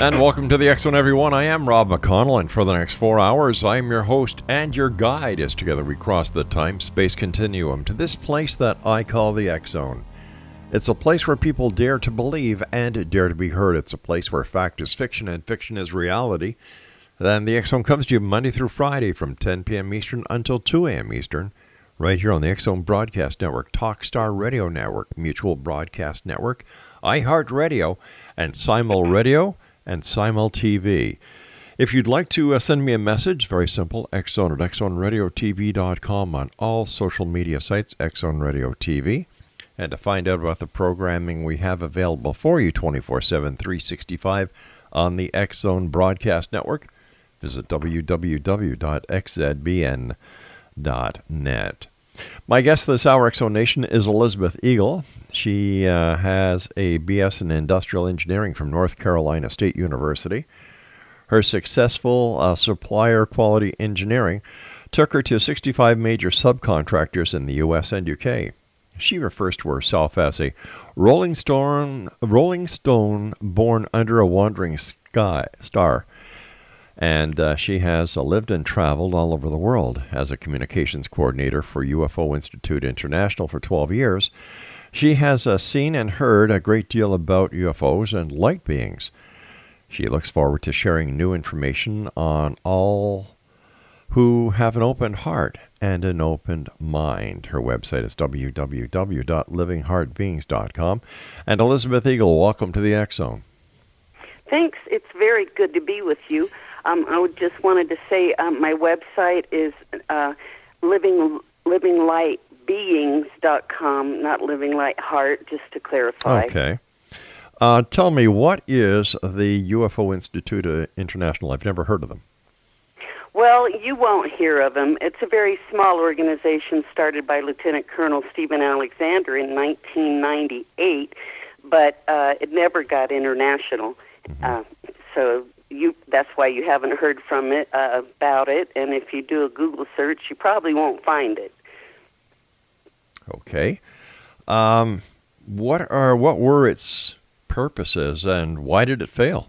And welcome to the X Zone, everyone. I am Rob McConnell, and for the next four hours, I am your host and your guide as together we cross the time space continuum to this place that I call the X Zone. It's a place where people dare to believe and dare to be heard. It's a place where fact is fiction and fiction is reality. Then the X Zone comes to you Monday through Friday from 10 p.m. Eastern until 2 a.m. Eastern, right here on the X Zone Broadcast Network, Talkstar Radio Network, Mutual Broadcast Network, iHeartRadio, and Simul Radio and Simul TV. If you'd like to uh, send me a message, very simple, Xzone at xzoneradiotv.com on all social media sites, Xzone Radio TV. And to find out about the programming we have available for you 24 7, 365 on the X Zone Broadcast Network, visit www.xzbn.net. My guest this hour, Exo Nation, is Elizabeth Eagle. She uh, has a BS in Industrial Engineering from North Carolina State University. Her successful uh, supplier quality engineering took her to 65 major subcontractors in the U.S. and UK. She refers to herself as a Rolling Stone, Rolling Stone born under a wandering sky star and uh, she has uh, lived and traveled all over the world as a communications coordinator for UFO Institute International for 12 years. She has uh, seen and heard a great deal about UFOs and light beings. She looks forward to sharing new information on all who have an open heart and an open mind. Her website is www.livingheartbeings.com. And Elizabeth Eagle, welcome to the X Zone. Thanks. It's very good to be with you. Um, I would just wanted to say um, my website is uh, living livinglightbeings.com, not living light heart, just to clarify. Okay. Uh, tell me, what is the UFO Institute International? I've never heard of them. Well, you won't hear of them. It's a very small organization started by Lieutenant Colonel Stephen Alexander in 1998, but uh, it never got international. Mm-hmm. Uh, so you that's why you haven't heard from it uh, about it. And if you do a google search you probably won't find it. Okay. Um, what are what were its purposes and why did it fail?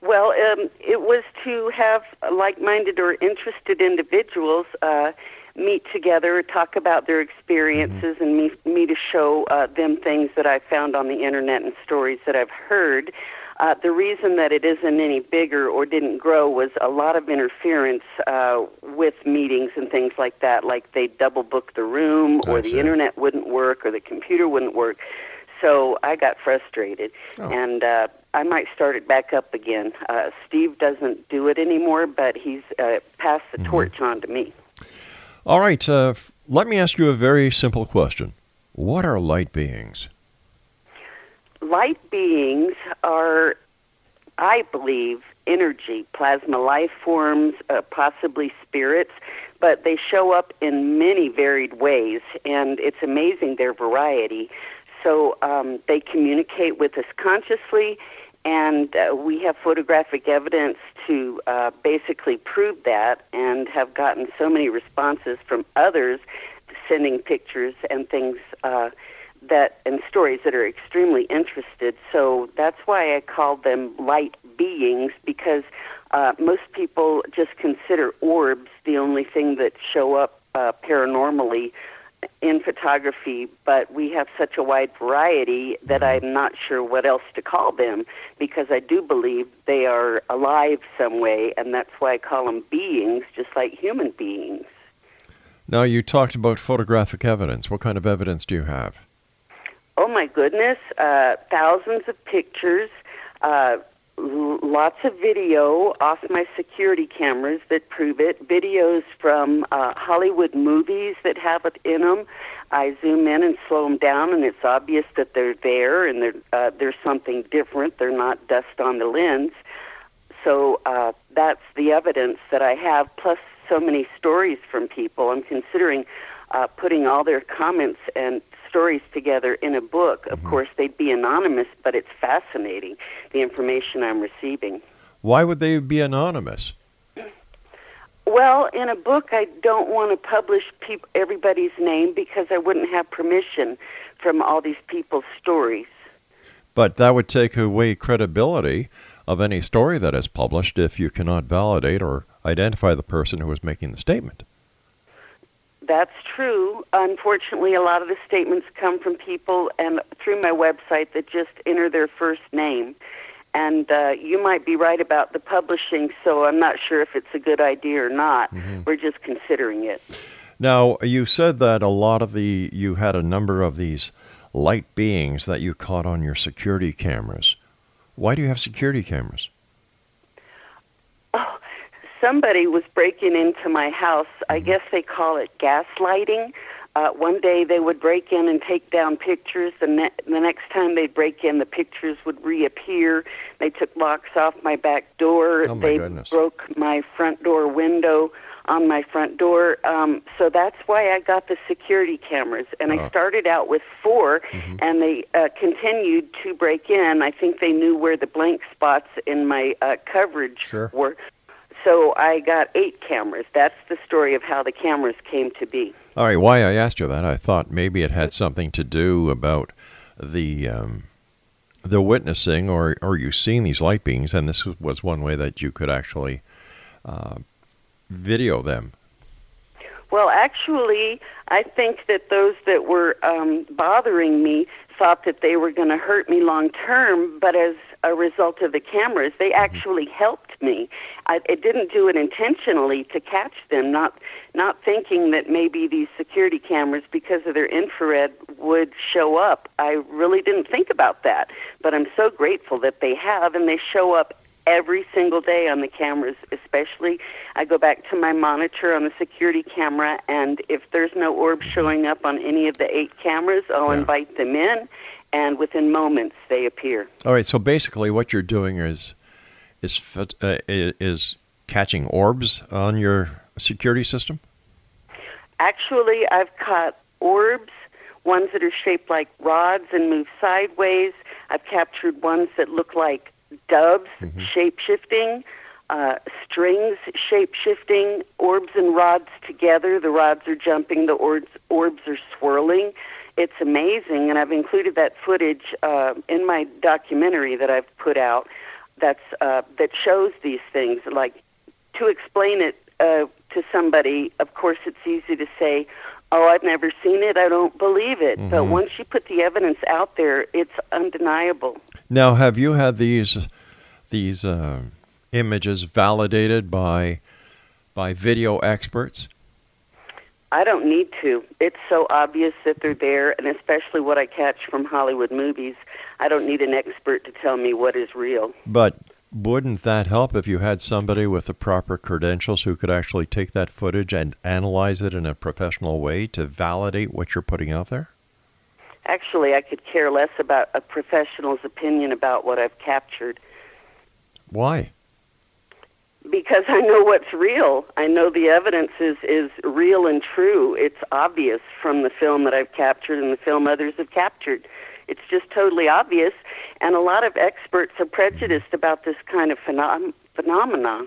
Well um, it was to have like-minded or interested individuals uh, meet together talk about their experiences mm-hmm. and me, me to show uh, them things that i found on the internet and stories that i've heard Uh, the reason that it isn't any bigger or didn't grow was a lot of interference uh, with meetings and things like that. Like they double book the room, or the internet wouldn't work, or the computer wouldn't work. So I got frustrated, Oh. and uh, I might start it back up again. Uh, Steve doesn't do it anymore, but he's uh, passed Mm-hmm. the torch on to me. All right, uh, f- let me ask you a very simple question. What are light beings? Light beings are, I believe, energy, plasma life forms, uh, possibly spirits, but they show up in many varied ways, and it's amazing their variety. So um, they communicate with us consciously, and uh, we have photographic evidence to uh, basically prove that, and have gotten so many responses from others sending pictures and things. Uh, that and stories that are extremely interested. So that's why I call them light beings because uh, most people just consider orbs the only thing that show up uh, paranormally in photography, but we have such a wide variety that I'm not sure what else to call them because I do believe they are alive some way, and that's why I call them beings, just like human beings. Now, you talked about photographic evidence. What kind of evidence do you have? Oh my goodness, uh, thousands of pictures, uh, lots of video off my security cameras that prove it, videos from uh, Hollywood movies that have it in them. I zoom in and slow them down, and it's obvious that they're there and they're, uh, there's something different. They're not dust on the lens. So uh, that's the evidence that I have, plus so many stories from people. I'm considering uh, putting all their comments and stories together in a book. Of mm-hmm. course, they'd be anonymous, but it's fascinating, the information I'm receiving. Why would they be anonymous? Well, in a book, I don't want to publish peop- everybody's name because I wouldn't have permission from all these people's stories. But that would take away credibility of any story that is published if you cannot validate or identify the person who is making the statement. That's true. Unfortunately, a lot of the statements come from people and through my website that just enter their first name. And uh, you might be right about the publishing, so I'm not sure if it's a good idea or not. We're just considering it. Now, you said that a lot of the you had a number of these light beings that you caught on your security cameras. Why do you have security cameras? Somebody was breaking into my house. I guess they call it gaslighting. Uh, one day they would break in and take down pictures. The, ne- the next time they'd break in, the pictures would reappear. They took locks off my back door. Oh, my they goodness. broke my front door window on my front door. Um, so that's why I got the security cameras. And Oh. I started out with 4 Mm-hmm. and they uh, continued to break in. I think they knew where the blank spots in my uh, coverage Sure. were. So I got eight cameras. That's the story of how the cameras came to be. All right, why I asked you that, I thought maybe it had something to do about the um, the witnessing or or you seeing these light beings, and this was one way that you could actually uh, video them. Well, actually, I think that those that were um, bothering me thought that they were going to hurt me long term, but as a result of the cameras, they actually helped me. I, I didn't do it intentionally to catch them, not not thinking that maybe these security cameras, because of their infrared, would show up. I really didn't think about that, but I'm so grateful that they have, and they show up every single day on the cameras, especially I go back to my monitor on the security camera, and if there's no orb mm-hmm. showing up on any of the eight cameras, I'll Yeah. invite them in, and within moments they appear. All right, so basically, what you're doing is is uh, is catching orbs on your security system. Actually, I've caught orbs, ones that are shaped like rods and move sideways. I've captured ones that look like doves, shape shifting, uh, strings shape shifting, orbs and rods together. The rods are jumping, the orbs, orbs are swirling. It's amazing, and I've included that footage uh, in my documentary that I've put out. That's uh, that shows these things. Like to explain it uh, to somebody, of course, it's easy to say, "Oh, I've never seen it. I don't believe it." But once you put the evidence out there, it's undeniable. Now, have you had these these uh, images validated by by video experts? I don't need to. It's so obvious that they're there, and especially what I catch from Hollywood movies. I don't need an expert to tell me what is real. But wouldn't that help if you had somebody with the proper credentials who could actually take that footage and analyze it in a professional way to validate what you're putting out there? Actually, I could care less about a professional's opinion about what I've captured Why? because I know what's real. I know the evidence is, is real and true. It's obvious from the film that I've captured and the film others have captured. It's just totally obvious. And a lot of experts are prejudiced about this kind of phenom- phenomena.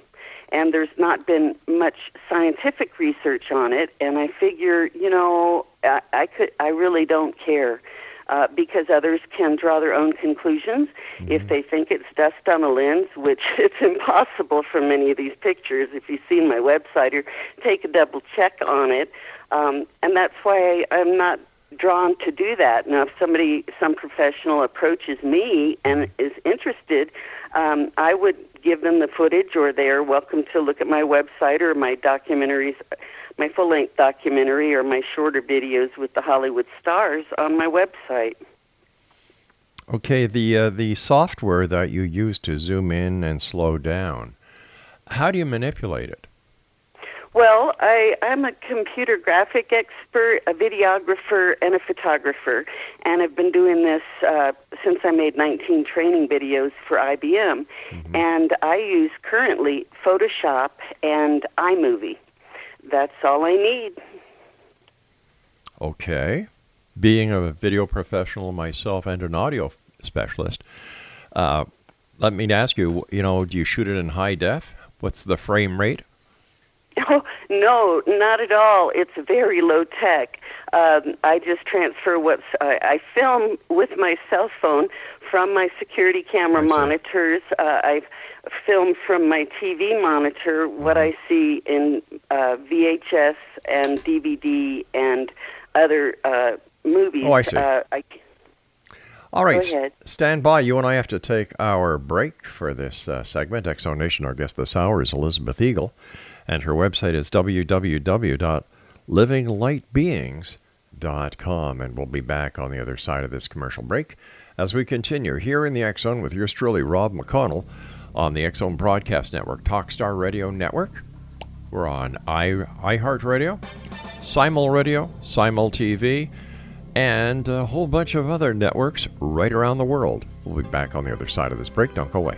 And there's not been much scientific research on it. And I figure, you know, I, I could, I really don't care. Uh, because others can draw their own conclusions. If they think it's dust on a lens, which it's impossible from many of these pictures, if you've seen my website, or take a double check on it. Um, and that's why I'm not drawn to do that. Now, if somebody, some professional approaches me and is interested, um, I would give them the footage, or they are welcome to look at my website or my documentaries, my full length documentary, or my shorter videos with the Hollywood stars on my website. Okay, the uh, the software that you use to zoom in and slow down, how do you manipulate it? Well, I, I'm a computer graphic expert, a videographer, and a photographer, and I've been doing this uh, since I made 19 training videos for IBM. And I use currently Photoshop and iMovie. That's all I need. Okay. Being a video professional myself and an audio specialist, uh, let me ask you, you know, do you shoot it in high def? What's the frame rate? Oh, no, not at all. It's very low tech. Um, I just transfer what's I, I film with my cell phone from my security camera I monitors. Uh, I film from my TV monitor what I see in uh, VHS and DVD and other uh, movies. Oh, I see. Uh, I, All right, stand by. You and I have to take our break for this uh, segment. Exo Nation, our guest this hour is Elizabeth Eagle, and her website is www.livinglightbeings.com. And we'll be back on the other side of this commercial break as we continue here in the X Zone with yours truly, Rob McConnell, on the X Zone Broadcast Network, Talkstar Radio Network. We're on i iHeartRadio, Simul Radio, Simul TV, and a whole bunch of other networks right around the world. We'll be back on the other side of this break. Don't go away.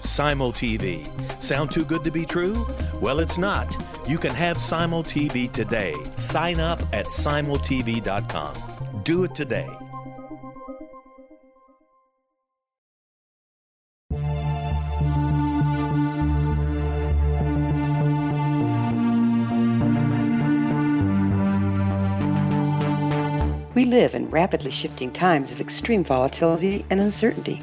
Simul TV. Sound too good to be true? Well, it's not. You can have Simul TV today. Sign up at simultv.com. Do it today. We live in rapidly shifting times of extreme volatility and uncertainty.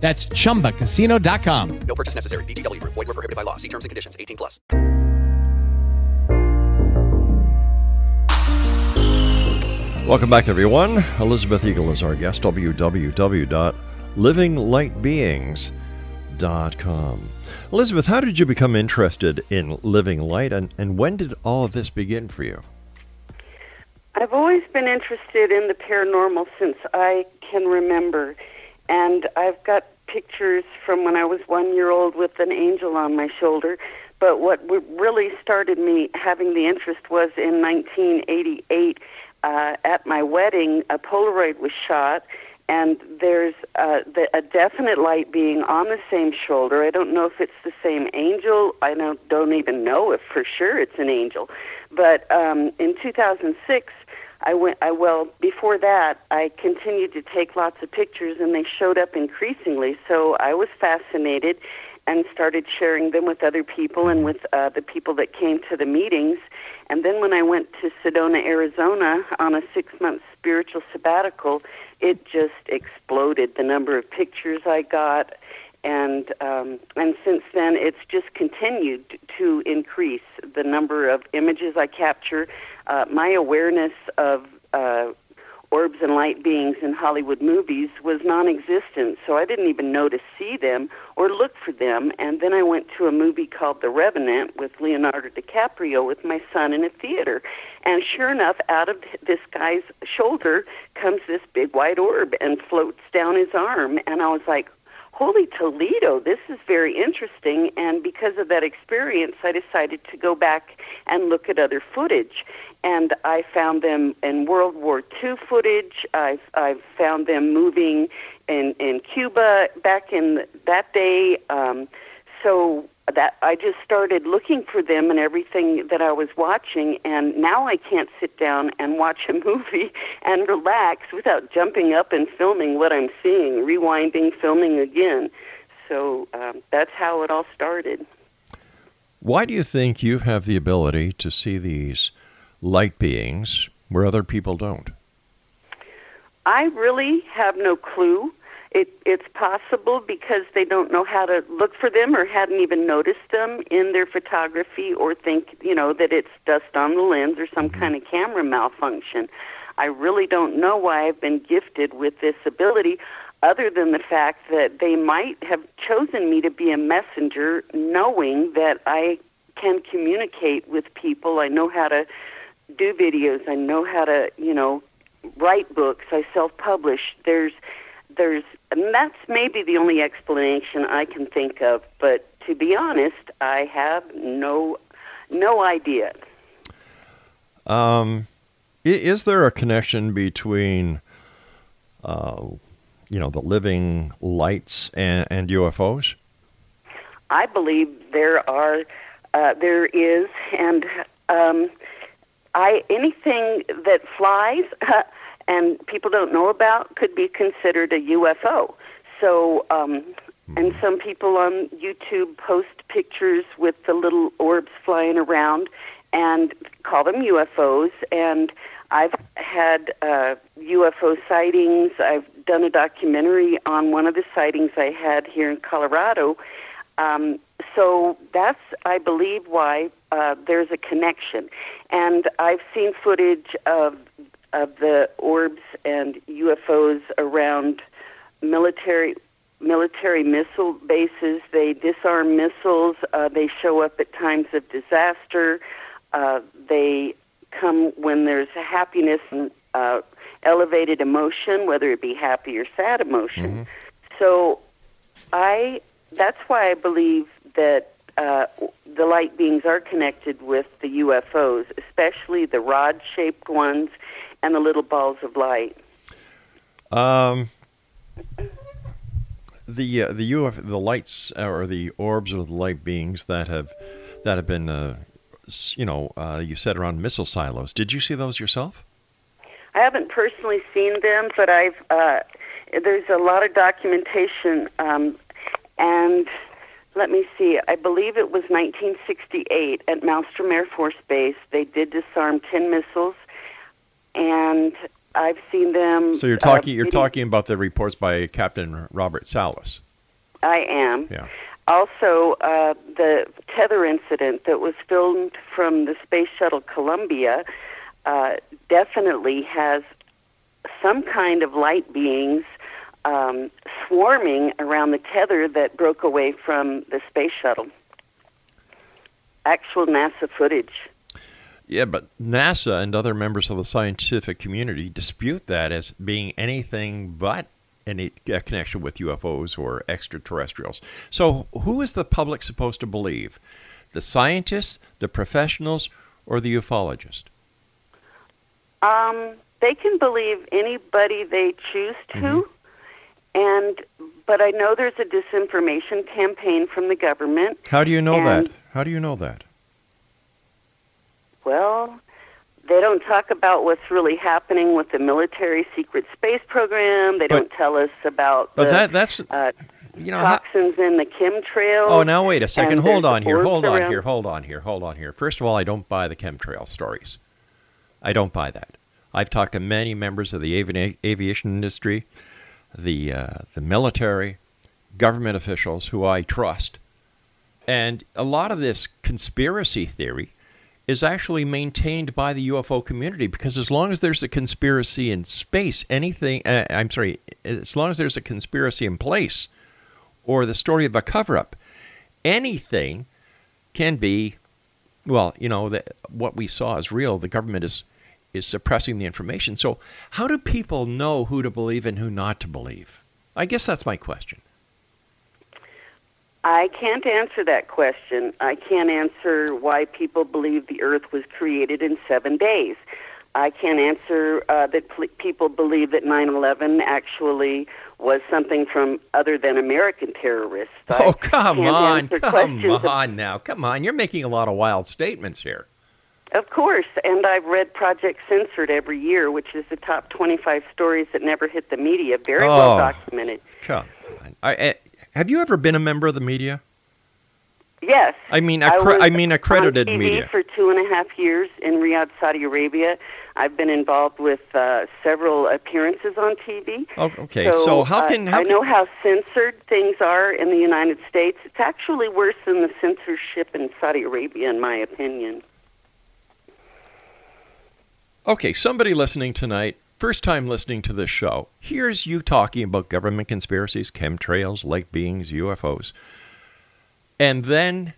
That's chumbacasino.com. No purchase necessary. VGW Group. Void were prohibited by law. See terms and conditions. 18 plus. Welcome back, everyone. Elizabeth Eagle is our guest. www.livinglightbeings.com. Elizabeth, how did you become interested in living light, and, and when did all of this begin for you? I've always been interested in the paranormal since I can remember. And I've got pictures from when I was one year old with an angel on my shoulder. But what really started me having the interest was in 1988. Uh, at my wedding, a Polaroid was shot, and there's uh, the, a definite light being on the same shoulder. I don't know if it's the same angel. I don't, don't even know if for sure it's an angel. But um, in 2006, I went. I well before that, I continued to take lots of pictures, and they showed up increasingly. So I was fascinated, and started sharing them with other people and with uh, the people that came to the meetings. And then when I went to Sedona, Arizona, on a six-month spiritual sabbatical, it just exploded. The number of pictures I got, and um, and since then, it's just continued to increase the number of images I capture uh, my awareness of uh, orbs and light beings in Hollywood movies was non existent, so I didn't even know to see them or look for them. And then I went to a movie called The Revenant with Leonardo DiCaprio with my son in a theater. And sure enough, out of this guy's shoulder comes this big white orb and floats down his arm. And I was like, Holy Toledo, this is very interesting. And because of that experience, I decided to go back and look at other footage and I found them in World War II footage. I've I've found them moving in in Cuba back in that day. Um, so that I just started looking for them and everything that I was watching, and now I can't sit down and watch a movie and relax without jumping up and filming what I'm seeing, rewinding, filming again. So um, that's how it all started. Why do you think you have the ability to see these light beings where other people don't? I really have no clue. It, it's possible because they don't know how to look for them or hadn't even noticed them in their photography or think, you know, that it's dust on the lens or some mm-hmm. kind of camera malfunction. I really don't know why I've been gifted with this ability other than the fact that they might have chosen me to be a messenger knowing that I can communicate with people. I know how to do videos. I know how to, you know, write books. I self-publish. There's, there's, and that's maybe the only explanation I can think of. But to be honest, I have no, no idea. Um, is there a connection between, uh, you know, the living lights and, and UFOs? I believe there are, uh, there is, and um, I anything that flies and people don't know about could be considered a UFO. So, um, and some people on YouTube post pictures with the little orbs flying around and call them UFOs. And I've had uh, UFO sightings. I've done a documentary on one of the sightings I had here in Colorado. Um, so that's, I believe, why uh, there's a connection. And I've seen footage of of the orbs and UFOs around military military missile bases. They disarm missiles. Uh, they show up at times of disaster. Uh, they come when there's happiness and uh, elevated emotion, whether it be happy or sad emotion. So, I that's why I believe that uh, the light beings are connected with the UFOs, especially the rod-shaped ones and the little balls of light. Um, the uh, the UF, the lights uh, or the orbs or the light beings that have that have been uh, you know uh, you said around missile silos. Did you see those yourself? I haven't personally seen them, but I've uh, there's a lot of documentation, um, and let me see. I believe it was 1968 at Malmstrom Air Force Base. They did disarm 10 missiles, and I've seen them. So you're uh, talking you're video- talking about the reports by Captain Robert Salas. I am. Yeah. Also, uh, the tether incident that was filmed from the Space Shuttle Columbia uh, definitely has some kind of light beings um, swarming around the tether that broke away from the Space Shuttle. Actual NASA footage. Yeah, but NASA and other members of the scientific community dispute that as being anything but any connection with UFOs or extraterrestrials. So, who is the public supposed to believe? The scientists, the professionals, or the ufologist? Um, they can believe anybody they choose to, and but I know there's a disinformation campaign from the government. How do you know that? How do you know that? Well, they don't talk about what's really happening with the military secret space program. They But- don't tell us about But the that that's uh, you know. how- toxins in the chemtrails. Oh, now wait a second. Hold on here. Hold on around- here. Hold on here. Hold on here. First of all, I don't buy the chemtrail stories. I don't buy that. I've talked to many members of the avi- aviation industry, the uh, the military, government officials who I trust, and a lot of this conspiracy theory is actually maintained by the UFO community because as long as there's a conspiracy in space, anything uh, I'm sorry, as long as there's a conspiracy in place or the story of a cover up, anything can be well, you know, the, what we saw is real. The government is is suppressing the information. So, how do people know who to believe and who not to believe? I guess that's my question. I can't answer that question. I can't answer why people believe the Earth was created in seven days. I can't answer uh, that pl- people believe that 9/11 actually was something from other than American terrorists. Oh, come on, come questions of- on now, come on! You're making a lot of wild statements here. Of course, and I've read Project Censored every year, which is the top 25 stories that never hit the media. Very well Oh. documented. Come on. I, I, have you ever been a member of the media? Yes. I mean, I accre- was I mean accredited on TV media. for two and a half years in Riyadh, Saudi Arabia. I've been involved with uh, several appearances on TV. Oh, okay, so how uh, can- how I can- know how censored things are in the United States? It's actually worse than the censorship in Saudi Arabia, in my opinion. Okay, somebody listening tonight, first time listening to this show, here's you talking about government conspiracies, chemtrails, light beings, UFOs. And then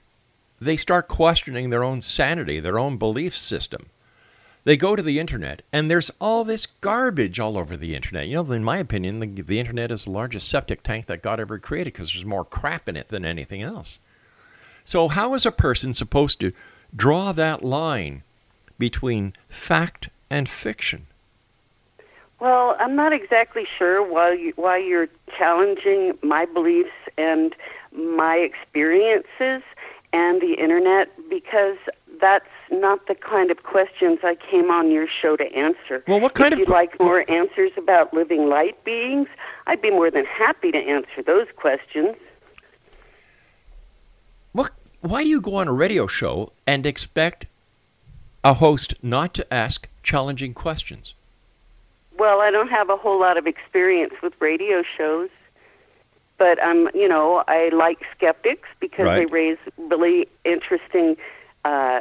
they start questioning their own sanity, their own belief system. They go to the internet, and there's all this garbage all over the internet. You know, in my opinion, the, the internet is the largest septic tank that God ever created because there's more crap in it than anything else. So, how is a person supposed to draw that line between fact and fiction? Well, I'm not exactly sure why you, why you're challenging my beliefs and my experiences and the internet because that's not the kind of questions I came on your show to answer. Well, what kind if of you'd like more answers about living light beings, I'd be more than happy to answer those questions. What? Why do you go on a radio show and expect a host not to ask challenging questions? Well, I don't have a whole lot of experience with radio shows, but I'm, you know, I like skeptics because they raise really interesting, uh,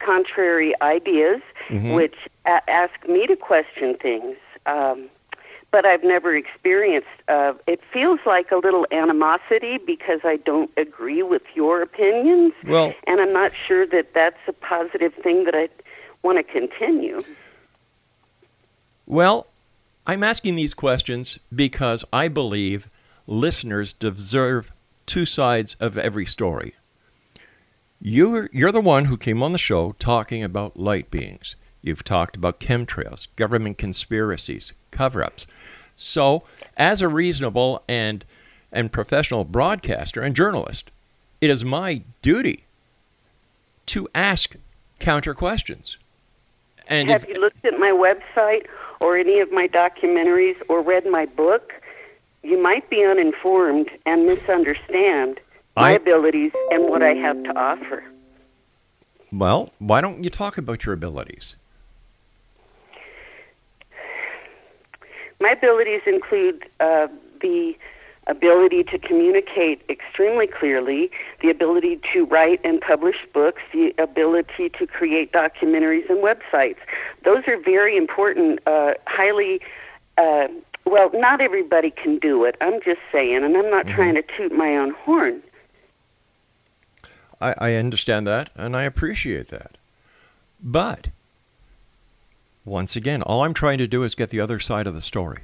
contrary ideas, Mhm. which a- ask me to question things. Um, but I've never experienced. Uh, it feels like a little animosity because I don't agree with your opinions, Well, and I'm not sure that that's a positive thing that I want to continue. Well, I'm asking these questions because I believe listeners deserve two sides of every story. You're, you're the one who came on the show talking about light beings. You've talked about chemtrails, government conspiracies, cover ups. So, as a reasonable and, and professional broadcaster and journalist, it is my duty to ask counter questions. And Have if, you looked at my website or any of my documentaries or read my book? You might be uninformed and misunderstand my I- abilities and what I have to offer. Well, why don't you talk about your abilities? My abilities include uh, the ability to communicate extremely clearly, the ability to write and publish books, the ability to create documentaries and websites. Those are very important, uh, highly. Uh, well, not everybody can do it. I'm just saying, and I'm not trying to toot my own horn. I, I understand that and I appreciate that. But once again, all I'm trying to do is get the other side of the story.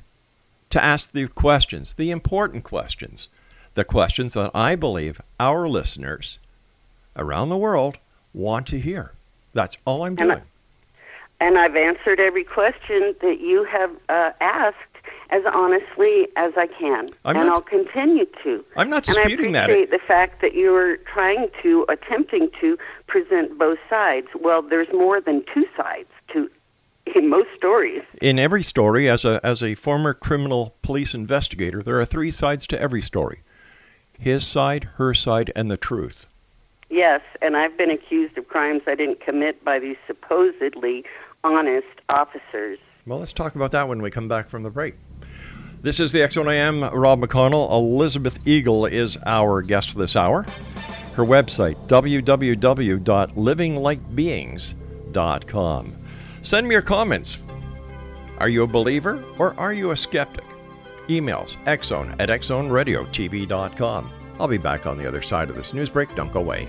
To ask the questions, the important questions, the questions that I believe our listeners around the world want to hear. That's all I'm And I- doing. And I've answered every question that you have uh, asked as honestly as I can, I'm and not- I'll continue to. I'm not disputing and I disputing that. appreciate the fact that you're trying to, attempting to present both sides. Well, there's more than two sides in most stories. In every story, as a, as a former criminal police investigator, there are three sides to every story his side, her side, and the truth. Yes, and I've been accused of crimes I didn't commit by these supposedly honest officers. Well, let's talk about that when we come back from the break. This is the X1 AM, Rob McConnell. Elizabeth Eagle is our guest this hour. Her website, www.livinglightbeings.com. Send me your comments. Are you a believer or are you a skeptic? Emails xzone at xzoneradiotv.com. I'll be back on the other side of this news break. Don't go away.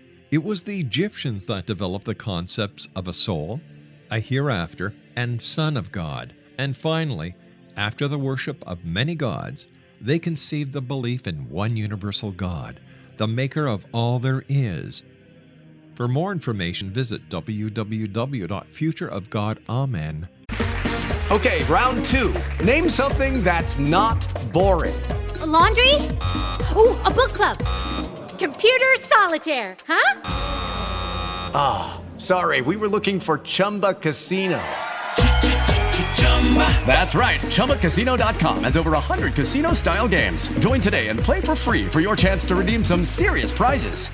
It was the Egyptians that developed the concepts of a soul, a hereafter, and Son of God. And finally, after the worship of many gods, they conceived the belief in one universal God, the maker of all there is. For more information, visit www.futureofgodamen. Okay, round two. Name something that's not boring. A laundry? Ooh, a book club. Computer solitaire, huh? Ah, oh, sorry, we were looking for Chumba Casino. That's right. ChumbaCasino.com has over 100 casino style games. Join today and play for free for your chance to redeem some serious prizes.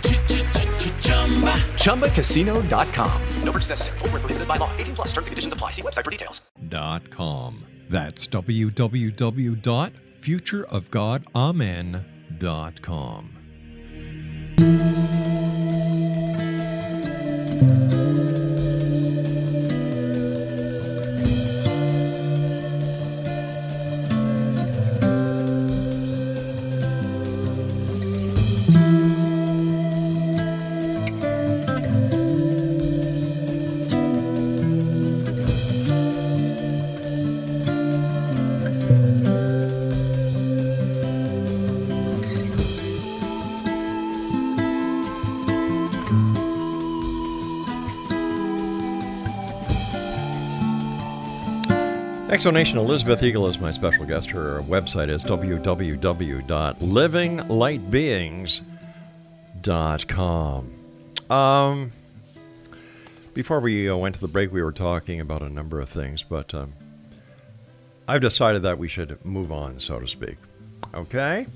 ChumbaCasino.com. No purchase necessary. Full prohibited by law. 18 plus terms and conditions apply. See website for details. Dot com. That's www.futureofgodamen.com. Música X Zone Nation Elizabeth Eagle is my special guest. Her website is www.livinglightbeings.com. Um, before we uh, went to the break, we were talking about a number of things, but um, I've decided that we should move on, so to speak. Okay?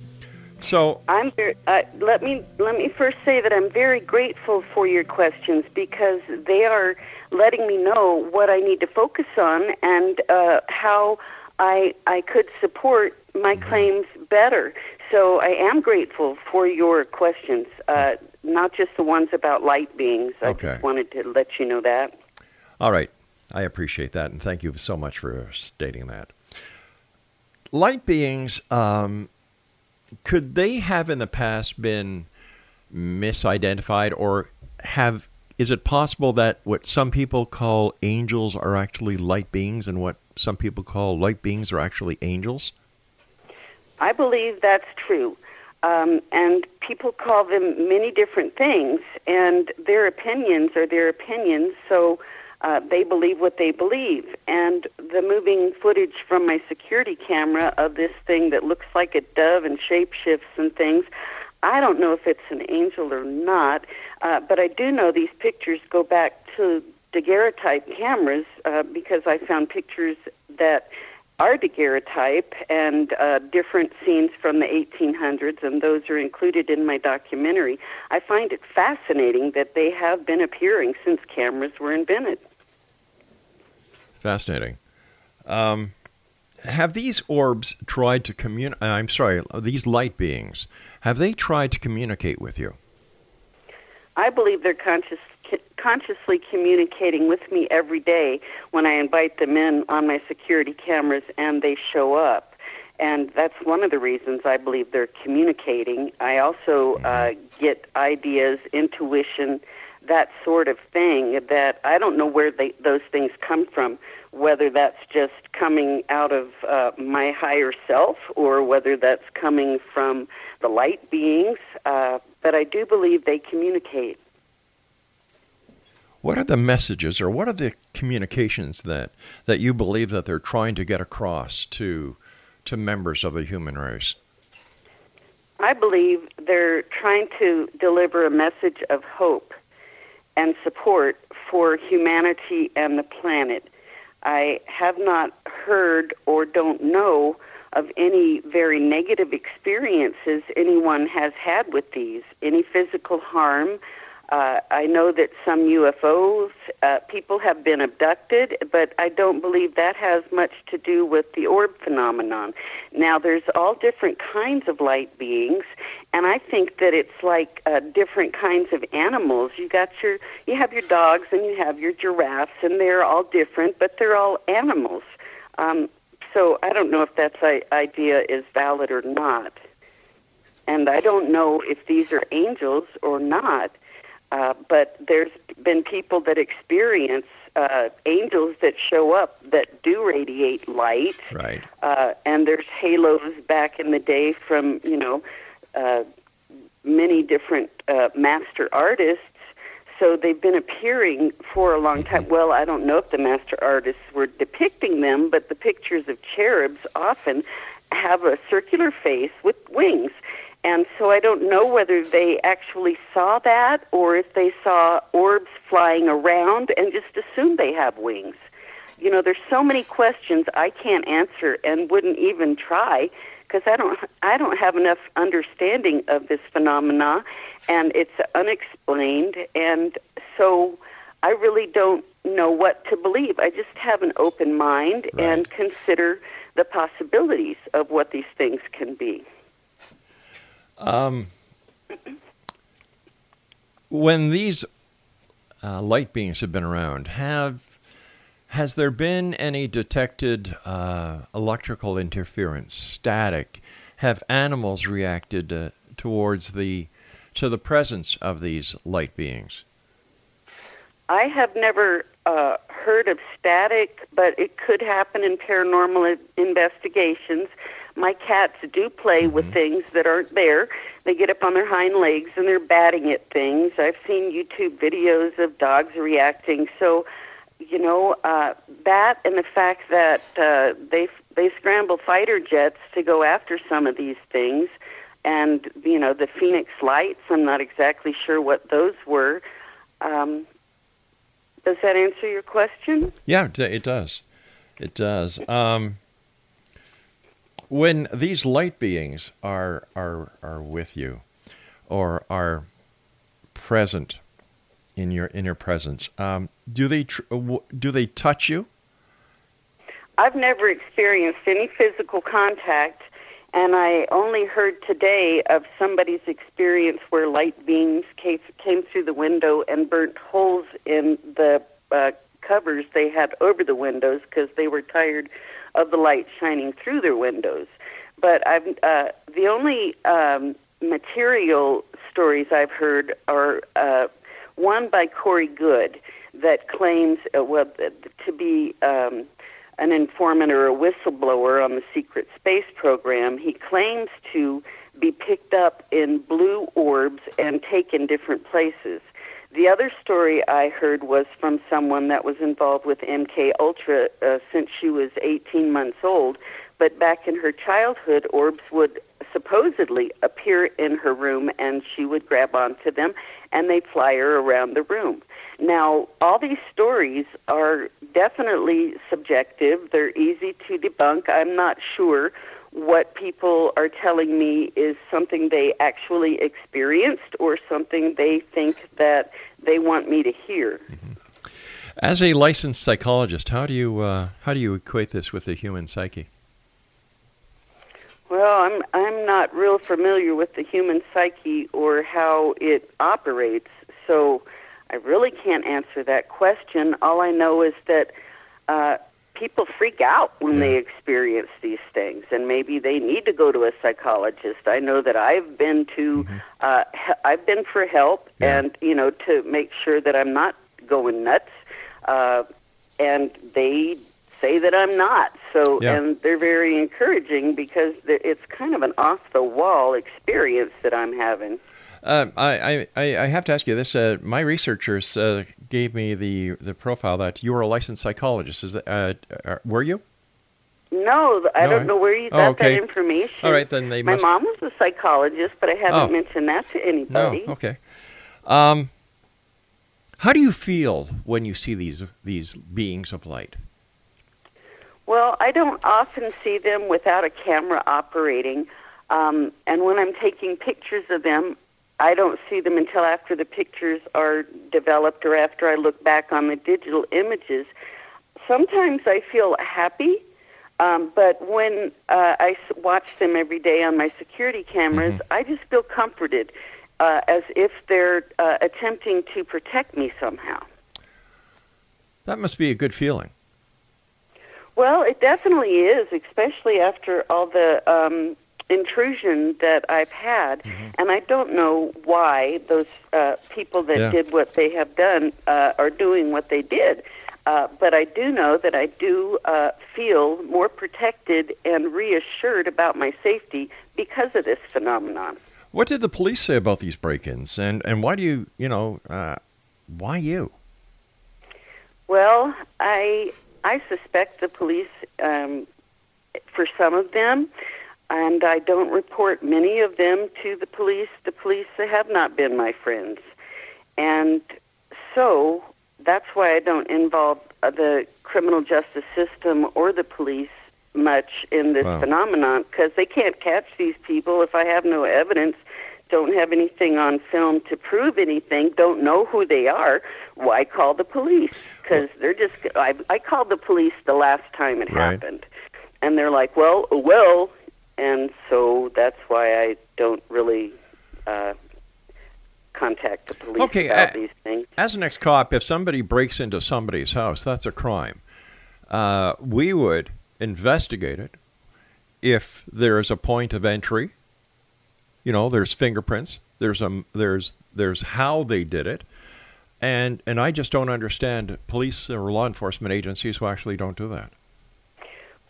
So I'm very, uh, let me let me first say that I'm very grateful for your questions because they are letting me know what I need to focus on and uh, how I I could support my Mm-hmm. claims better. So I am grateful for your questions, uh, not just the ones about light beings. I Okay. just wanted to let you know that. All right. I appreciate that, and thank you so much for stating that. Light beings, um, could they have in the past been misidentified, or have? Is it possible that what some people call angels are actually light beings, and what some people call light beings are actually angels? I believe that's true. Um, and people call them many different things, and their opinions are their opinions, so uh, they believe what they believe. And the moving footage from my security camera of this thing that looks like a dove and shapeshifts and things, I don't know if it's an angel or not, uh, but I do know these pictures go back to daguerreotype cameras uh, because I found pictures that are daguerreotype and uh, different scenes from the 1800s, and those are included in my documentary. I find it fascinating that they have been appearing since cameras were invented. Fascinating. Um, have these orbs tried to communicate? I'm sorry, these light beings have they tried to communicate with you? I believe they're conscious consciously communicating with me every day when I invite them in on my security cameras and they show up. And that's one of the reasons I believe they're communicating. I also uh, get ideas, intuition, that sort of thing that I don't know where they, those things come from, whether that's just coming out of uh, my higher self or whether that's coming from the light beings. Uh, but I do believe they communicate. What are the messages or what are the communications that, that you believe that they're trying to get across to, to members of the human race? I believe they're trying to deliver a message of hope and support for humanity and the planet. I have not heard or don't know of any very negative experiences anyone has had with these, any physical harm. Uh, I know that some UFOs, uh, people have been abducted, but I don't believe that has much to do with the orb phenomenon. Now, there's all different kinds of light beings, and I think that it's like uh, different kinds of animals. You got your, you have your dogs and you have your giraffes, and they're all different, but they're all animals. Um, so I don't know if that idea is valid or not. And I don't know if these are angels or not. Uh, but there's been people that experience uh, angels that show up that do radiate light. Right. Uh, and there's halos back in the day from, you know, uh, many different uh, master artists. So they've been appearing for a long time. Well, I don't know if the master artists were depicting them, but the pictures of cherubs often have a circular face with wings. And so I don't know whether they actually saw that or if they saw orbs flying around and just assumed they have wings. You know, there's so many questions I can't answer and wouldn't even try because I don't I don't have enough understanding of this phenomena and it's unexplained and so I really don't know what to believe. I just have an open mind Right. and consider the possibilities of what these things can be. Um, when these uh, light beings have been around, have has there been any detected uh, electrical interference, static? Have animals reacted uh, towards the to the presence of these light beings? I have never uh, heard of static, but it could happen in paranormal investigations. My cats do play with things that aren't there. They get up on their hind legs and they're batting at things. I've seen YouTube videos of dogs reacting. So, you know, uh, that and the fact that uh, they they scramble fighter jets to go after some of these things, and you know the Phoenix Lights. I'm not exactly sure what those were. Um, does that answer your question? Yeah, it, it does. It does. Um, when these light beings are are are with you, or are present in your inner presence, um, do they tr- uh, do they touch you? I've never experienced any physical contact, and I only heard today of somebody's experience where light beams came, came through the window and burnt holes in the uh, covers they had over the windows because they were tired of the light shining through their windows. But I've uh, the only um, material stories I've heard are uh, one by Corey Goode that claims uh, well to be um, an informant or a whistleblower on the secret space program. He claims to be picked up in blue orbs and taken different places. The other story I heard was from someone that was involved with MK Ultra uh, since she was 18 months old, but back in her childhood, orbs would supposedly appear in her room and she would grab onto them and they'd fly her around the room. Now, all these stories are definitely subjective. They're easy to debunk. I'm not sure what people are telling me is something they actually experienced or something they think that they want me to hear. As a licensed psychologist, how do you uh, how do you equate this with the human psyche? Well, I'm I'm not real familiar with the human psyche or how it operates, so I really can't answer that question. All I know is that uh, people freak out when they experience these things, and maybe they need to go to a psychologist. I know that I've been to, uh, he- I've been for help, and you know, to make sure that I'm not going nuts. Uh, and they say that I'm not. So, Yeah. and they're very encouraging because it's kind of an off the wall experience that I'm having. Uh, I, I, I have to ask you this. Uh, my researchers uh, gave me the, the profile that you were a licensed psychologist. Is that, uh, uh, were you? No, I No, don't I- know where you Oh, got okay. that information. All right, then they My must- mom was a psychologist, but I haven't Oh. mentioned that to No. anybody. Okay. Um, how do you feel when you see these these beings of light? Well, I don't often see them without a camera operating. Um, and when I'm taking pictures of them, I don't see them until after the pictures are developed or after I look back on the digital images. Sometimes I feel happy, um, but when uh, I watch them every day on my security cameras, I just feel comforted uh, as if they're uh, attempting to protect me somehow. That must be a good feeling. Well, it definitely is, especially after all the um, intrusion that I've had. And I don't know why those uh, people that Yeah. did what they have done uh, are doing what they did. Uh, but I do know that I do uh, feel more protected and reassured about my safety because of this phenomenon. What did the police say about these break-ins, and and why do you you know uh, why you? Well, I I suspect the police um, for some of them, and I don't report many of them to the police. The police have not been my friends, and so that's why I don't involve uh, the criminal justice system or the police much in this Wow. phenomenon because they can't catch these people if I have no evidence. Don't have anything on film to prove anything. Don't know who they are. Why call the police? Because they're just. I, I called the police the last time it Right. happened, and they're like, "Well, well," and so that's why I don't really uh, contact the police Okay, about uh, these things. As an ex-cop, if somebody breaks into somebody's house, that's a crime. Uh, we would investigate it if there is a point of entry. You know, there's fingerprints. There's a there's there's how they did it, and and I just don't understand police or law enforcement agencies who actually don't do that.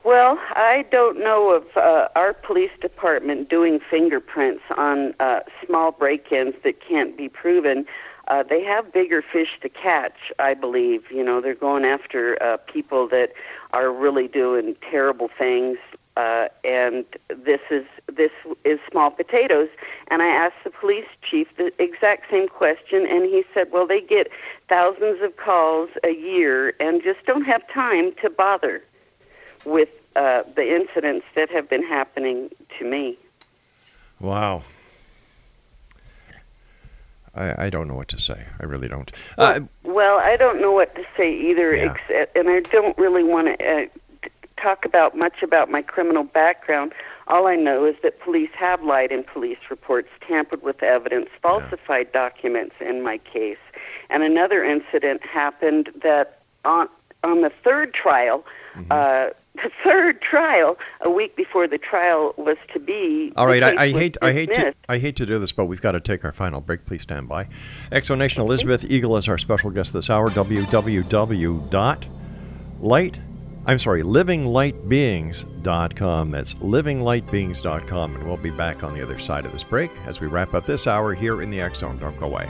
Well, I don't know of uh, our police department doing fingerprints on uh, small break-ins that can't be proven. Uh, they have bigger fish to catch, I believe. You know, they're going after uh, people that are really doing terrible things, uh, and this is this is small potatoes. And I asked the police chief the exact same question, and he said, "Well, they get thousands of calls a year, and just don't have time to bother." With uh, the incidents that have been happening to me. Wow. I, I don't know what to say. I really don't. Uh, Well, I don't know what to say either, Yeah. except, and I don't really want to uh, talk about much about my criminal background. All I know is that police have lied in police reports, tampered with evidence, falsified documents in my case. And another incident happened that on on the third trial, Mm-hmm. uh, the third trial, a week before the trial was to be. All right, I, I hate I hate to. I hate to do this, but we've got to take our final break. Please stand by. X Zone Nation Elizabeth Eagle is our special guest this hour. www dot light I'm sorry, livinglightbeings.com. That's livinglightbeings.com, and we'll be back on the other side of this break as we wrap up this hour here in the Zone. Don't go away.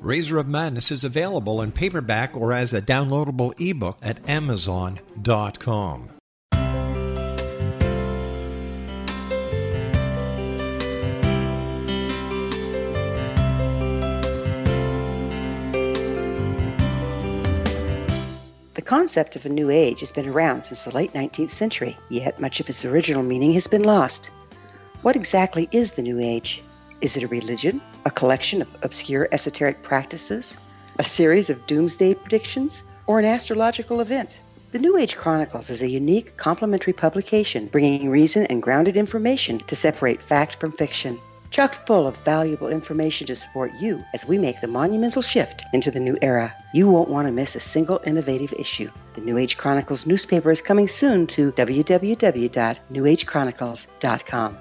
Razor of Madness is available in paperback or as a downloadable ebook at Amazon.com. The concept of a new age has been around since the late 19th century, yet much of its original meaning has been lost. What exactly is the new age? Is it a religion, a collection of obscure esoteric practices, a series of doomsday predictions, or an astrological event? The New Age Chronicles is a unique complementary publication bringing reason and grounded information to separate fact from fiction. Chock full of valuable information to support you as we make the monumental shift into the new era. You won't want to miss a single innovative issue. The New Age Chronicles newspaper is coming soon to www.newagechronicles.com.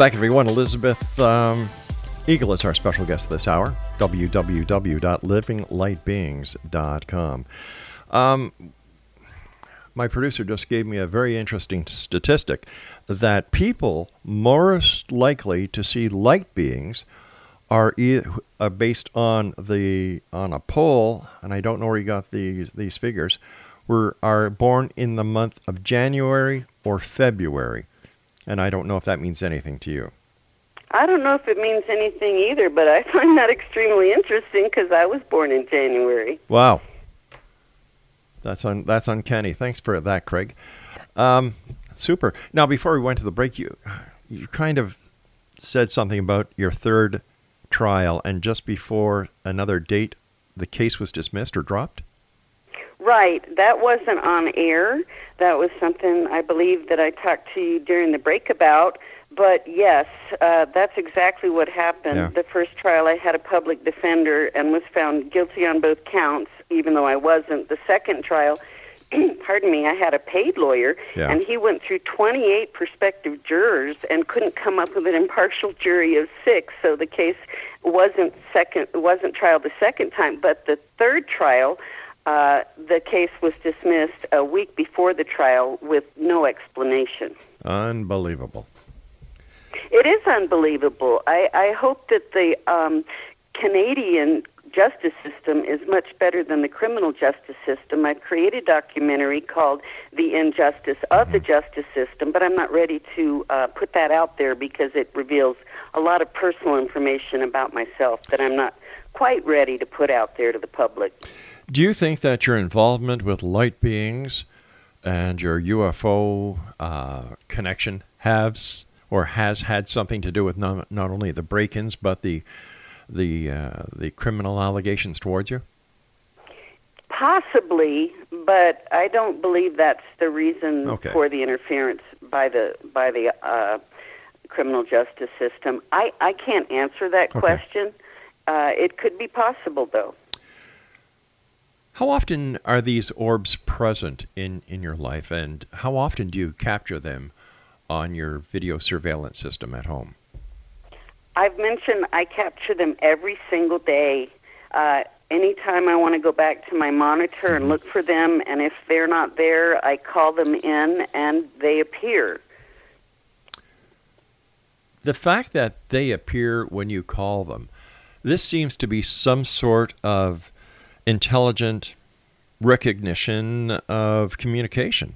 back, everyone. Elizabeth um, Eagle is our special guest this hour. www.livinglightbeings.com. Um, my producer just gave me a very interesting statistic that people most likely to see light beings are e- uh, based on the on a poll, and I don't know where he got these these figures. Were are born in the month of January or February, and I don't know if that means anything to you. I don't know if it means anything either, but I find that extremely interesting because I was born in January. Wow, that's un, that's uncanny. Thanks for that, Craig. Um, super. Now, before we went to the break, you you kind of said something about your third trial, and just before another date, the case was dismissed or dropped. Right. That wasn't on air. That was something I believe that I talked to you during the break about. But yes, uh, that's exactly what happened. Yeah. The first trial, I had a public defender and was found guilty on both counts, even though I wasn't. The second trial, pardon me, I had a paid lawyer, Yeah. and he went through 28 prospective jurors and couldn't come up with an impartial jury of six. So the case wasn't second, wasn't trialed the second time. But the third trial, uh, the case was dismissed a week before the trial with no explanation. Unbelievable. It is unbelievable. I, I hope that the um, Canadian justice system is much better than the criminal justice system. I've created a documentary called The Injustice of the Justice System, but I'm not ready to uh, put that out there because it reveals a lot of personal information about myself that I'm not quite ready to put out there to the public. Do you think that your involvement with light beings and your UFO uh, connection has or has had something to do with not, not only the break-ins but the the uh, the criminal allegations towards you? Possibly, but I don't believe that's the reason Okay. for the interference by the by the uh, criminal justice system. I, I can't answer that Okay. question. Uh, it could be possible, though. How often are these orbs present in, in your life, and how often do you capture them on your video surveillance system at home? I've mentioned I capture them every single day. Uh, anytime I want to go back to my monitor and look for them, and if they're not there, I call them in and they appear. The fact that they appear when you call them, this seems to be some sort of intelligent recognition of communication.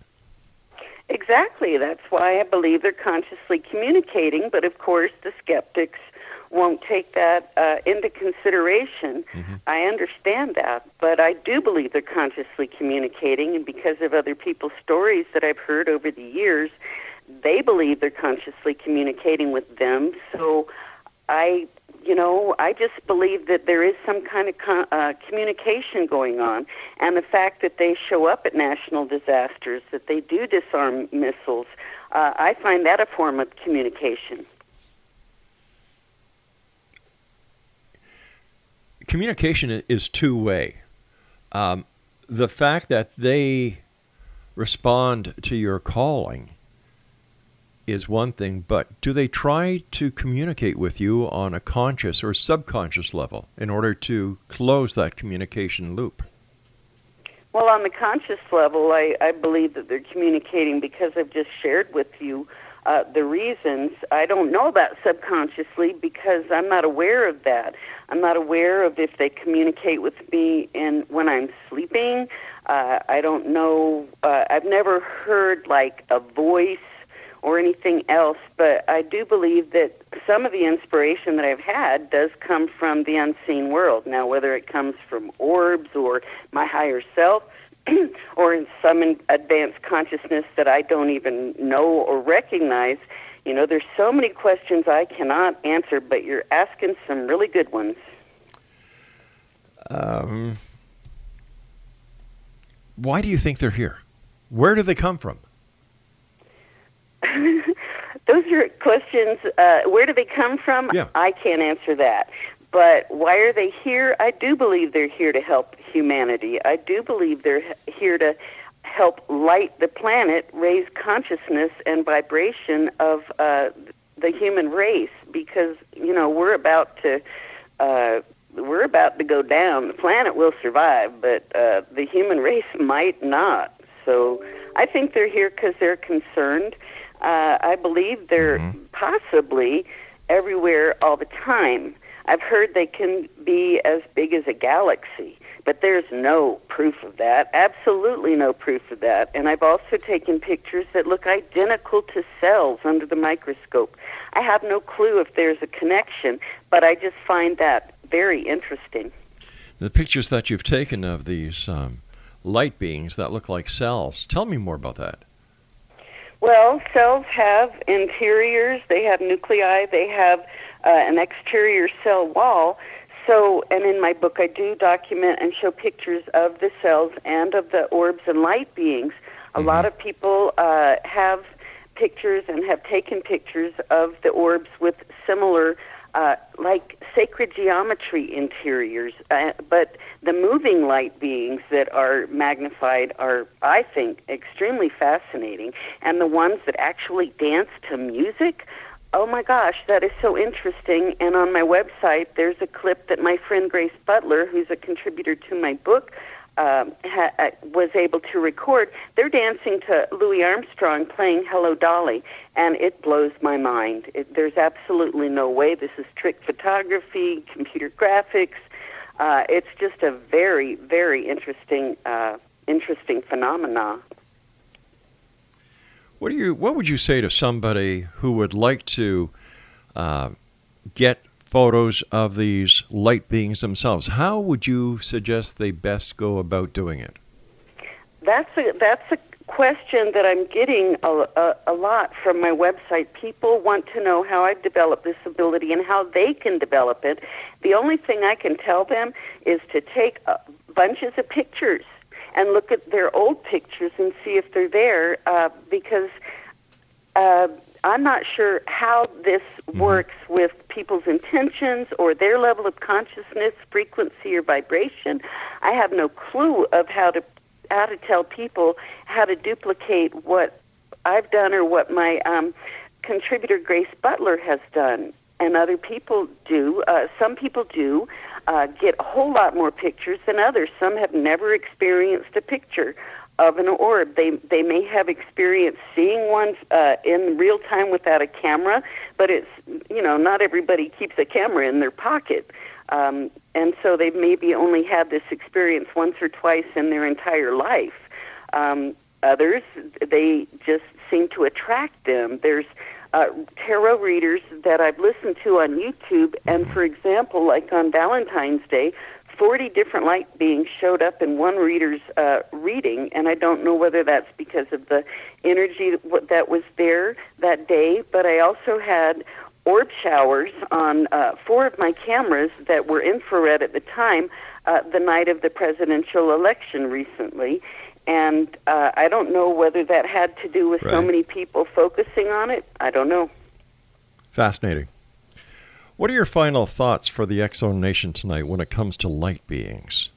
Exactly. That's why I believe they're consciously communicating, but of course the skeptics won't take that uh, into consideration. I understand that, but I do believe they're consciously communicating, and because of other people's stories that I've heard over the years, they believe they're consciously communicating with them. So I, you know, I just believe that there is some kind of con- uh, communication going on, and the fact that they show up at national disasters, that they do disarm missiles, uh, I find that a form of communication. Communication is two way. Um, the fact that they respond to your calling is one thing, but do they try to communicate with you on a conscious or subconscious level in order to close that communication loop? Well, on the conscious level, I, I believe that they're communicating because I've just shared with you uh, the reasons. I don't know about subconsciously because I'm not aware of that. I'm not aware of if they communicate with me in when I'm sleeping. Uh, I don't know. Uh, I've never heard like a voice or anything else, but I do believe that some of the inspiration that I've had does come from the unseen world. Now, whether it comes from orbs or my higher self, or in some advanced consciousness that I don't even know or recognize, you know, there's so many questions I cannot answer, but you're asking some really good ones. Um, why do you think they're here? Where do they come from? Those are questions. Uh, where do they come from? Yeah. I can't answer that. But why are they here? I do believe they're here to help humanity. I do believe they're here to help light the planet, raise consciousness and vibration of uh, the human race. Because you know we're about to. Uh, we're about to go down. The planet will survive, but uh, the human race might not. So I think they're here because they're concerned. Uh, I believe they're possibly everywhere all the time. I've heard they can be as big as a galaxy, but there's no proof of that. Absolutely no proof of that. And I've also taken pictures that look identical to cells under the microscope. I have no clue if there's a connection, but I just find that very interesting. The pictures that you've taken of these um, light beings that look like cells. Tell me more about that. Well, cells have interiors, they have nuclei, they have uh, an exterior cell wall. So, and in my book, I do document and show pictures of the cells and of the orbs and light beings. A lot of people uh, have pictures and have taken pictures of the orbs with similar, uh, like sacred geometry interiors. Uh, but the moving light beings that are magnified are, I think, extremely fascinating. And the ones that actually dance to music. Oh my gosh, that is so interesting. And on my website, there's a clip that my friend Grace Butler, who's a contributor to my book, um, ha- uh, was able to record. They're dancing to Louis Armstrong playing Hello Dolly, and it blows my mind. It, there's absolutely no way. This is trick photography, computer graphics. Uh, it's just a very, very interesting, uh, interesting phenomena. What do you? What would you say to somebody who would like to uh, get photos of these light beings themselves? How would you suggest they best go about doing it? That's a that's a question that I'm getting a, a, a lot from my website. People want to know how I've developed this ability and how they can develop it. The only thing I can tell them is to take uh, bunches of pictures and look at their old pictures and see if they're there. Uh, because uh, I'm not sure how this works with people's intentions or their level of consciousness, frequency, or vibration. I have no clue of how to how to tell people how to duplicate what I've done or what my um, contributor Grace Butler has done, and other people do. Uh, some people do uh, get a whole lot more pictures than others. Some have never experienced a picture of an orb. They they may have experienced seeing one uh, in real time without a camera, but it's you know not everybody keeps a camera in their pocket. Um, and so they've maybe only had this experience once or twice in their entire life. Um, others, they just seem to attract them. There's uh, tarot readers that I've listened to on YouTube, and for example, like on Valentine's Day, 40 different light beings showed up in one reader's uh, reading, and I don't know whether that's because of the energy that that was there that day, but I also had orb showers on uh, four of my cameras that were infrared at the time uh, the night of the presidential election recently. And uh, I don't know whether that had to do with so many people focusing on it. I don't know. Fascinating. What are your final thoughts for the X Zone Nation tonight when it comes to light beings?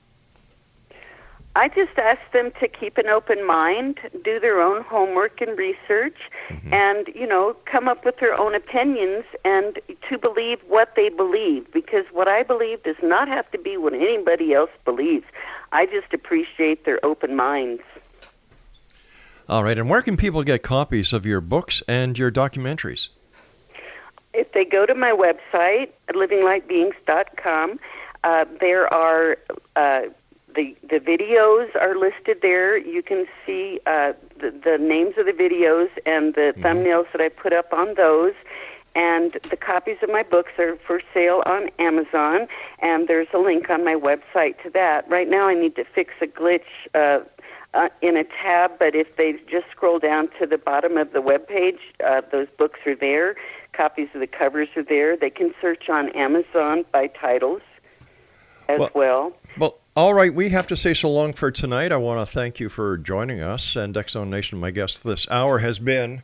I just ask them to keep an open mind, do their own homework and research, mm-hmm. and, you know, come up with their own opinions and to believe what they believe. Because what I believe does not have to be what anybody else believes. I just appreciate their open minds. All right, and where can people get copies of your books and your documentaries? If they go to my website, livinglightbeings.com, uh, there are uh, the the videos are listed there. You can see uh, the, the names of the videos and the thumbnails that I put up on those. And the copies of my books are for sale on Amazon, and there's a link on my website to that. Right now, I need to fix a glitch uh, uh, in a tab, but if they just scroll down to the bottom of the web page, uh, those books are there. Copies of the covers are there. They can search on Amazon by titles as Well- well. Well, all right, we have to say so long for tonight. I want to thank you for joining us. And X Zone Nation, my guest this hour has been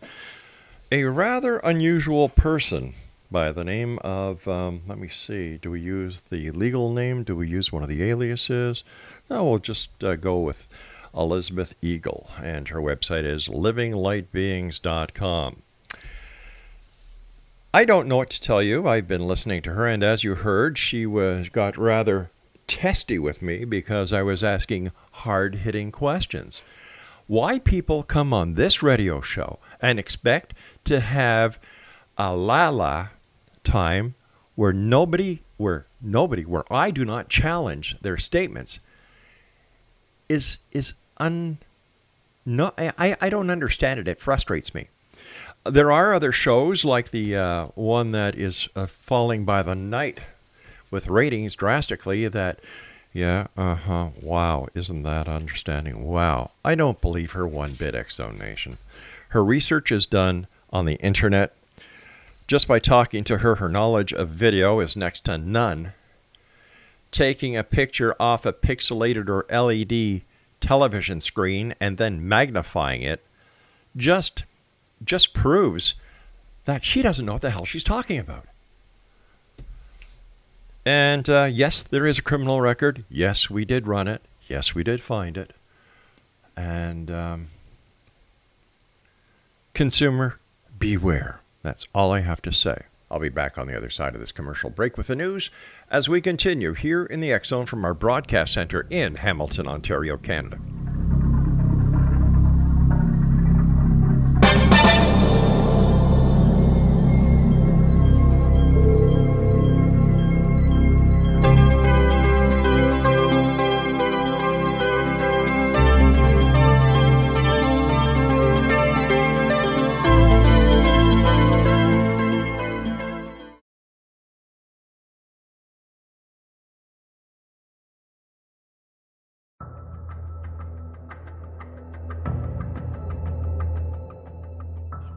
a rather unusual person by the name of, um, let me see, do we use the legal name? Do we use one of the aliases? No, we'll just uh, go with Elizabeth Eagle. And her website is livinglightbeings.com. I don't know what to tell you. I've been listening to her, and as you heard, she was got rather testy with me because I was asking hard hitting questions. Why people come on this radio show and expect to have a la-la time where nobody where nobody where I do not challenge their statements is is un no I, I don't understand it. It frustrates me. There are other shows like the uh, one that is uh, falling by the night with ratings drastically that yeah, uh-huh. Wow, isn't that understanding? Wow. I don't believe her one bit, X Zone Nation. Her research is done on the internet. Just by talking to her, her knowledge of video is next to none. Taking a picture off a pixelated or LED television screen and then magnifying it just just proves that she doesn't know what the hell she's talking about. And uh, yes, there is a criminal record. Yes, we did run it. Yes, we did find it. And um, consumer, beware. That's all I have to say. I'll be back on the other side of this commercial break with the news as we continue here in the Zone from our broadcast center in Hamilton, Ontario, Canada.